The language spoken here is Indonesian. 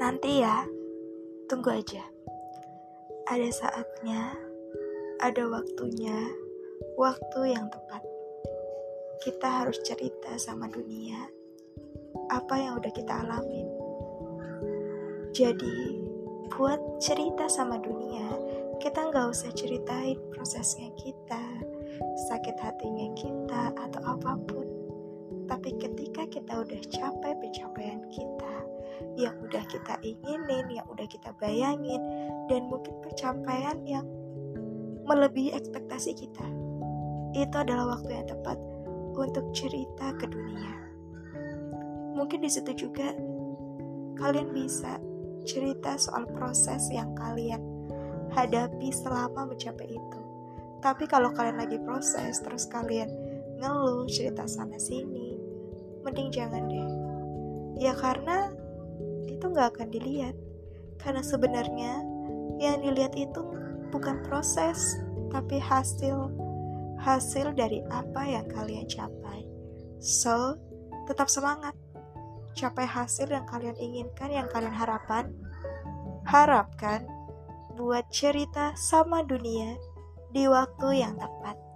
Nanti ya, tunggu aja. Ada saatnya, ada waktunya, waktu yang tepat. Kita harus cerita sama dunia apa yang udah kita alamin. Jadi, buat cerita sama dunia, kita nggak usah ceritain prosesnya kita, sakit hatinya kita, atau apa pun. Tapi ketika kita udah capai pencapaian kita, yang udah kita inginin, yang udah kita bayangin, dan mungkin pencapaian yang melebihi ekspektasi kita. Itu adalah waktu yang tepat untuk cerita ke dunia. Mungkin di situ juga kalian bisa cerita soal proses yang kalian hadapi selama mencapai itu. Tapi kalau kalian lagi proses terus kalian ngeluh cerita sana sini, mending jangan deh. Ya karena nggak akan dilihat. Karena sebenarnya yang dilihat itu bukan proses, tapi hasil hasil dari apa yang kalian capai. So, tetap semangat. Capai hasil yang kalian inginkan, yang kalian harapkan. Harapkan buat cerita sama dunia di waktu yang tepat.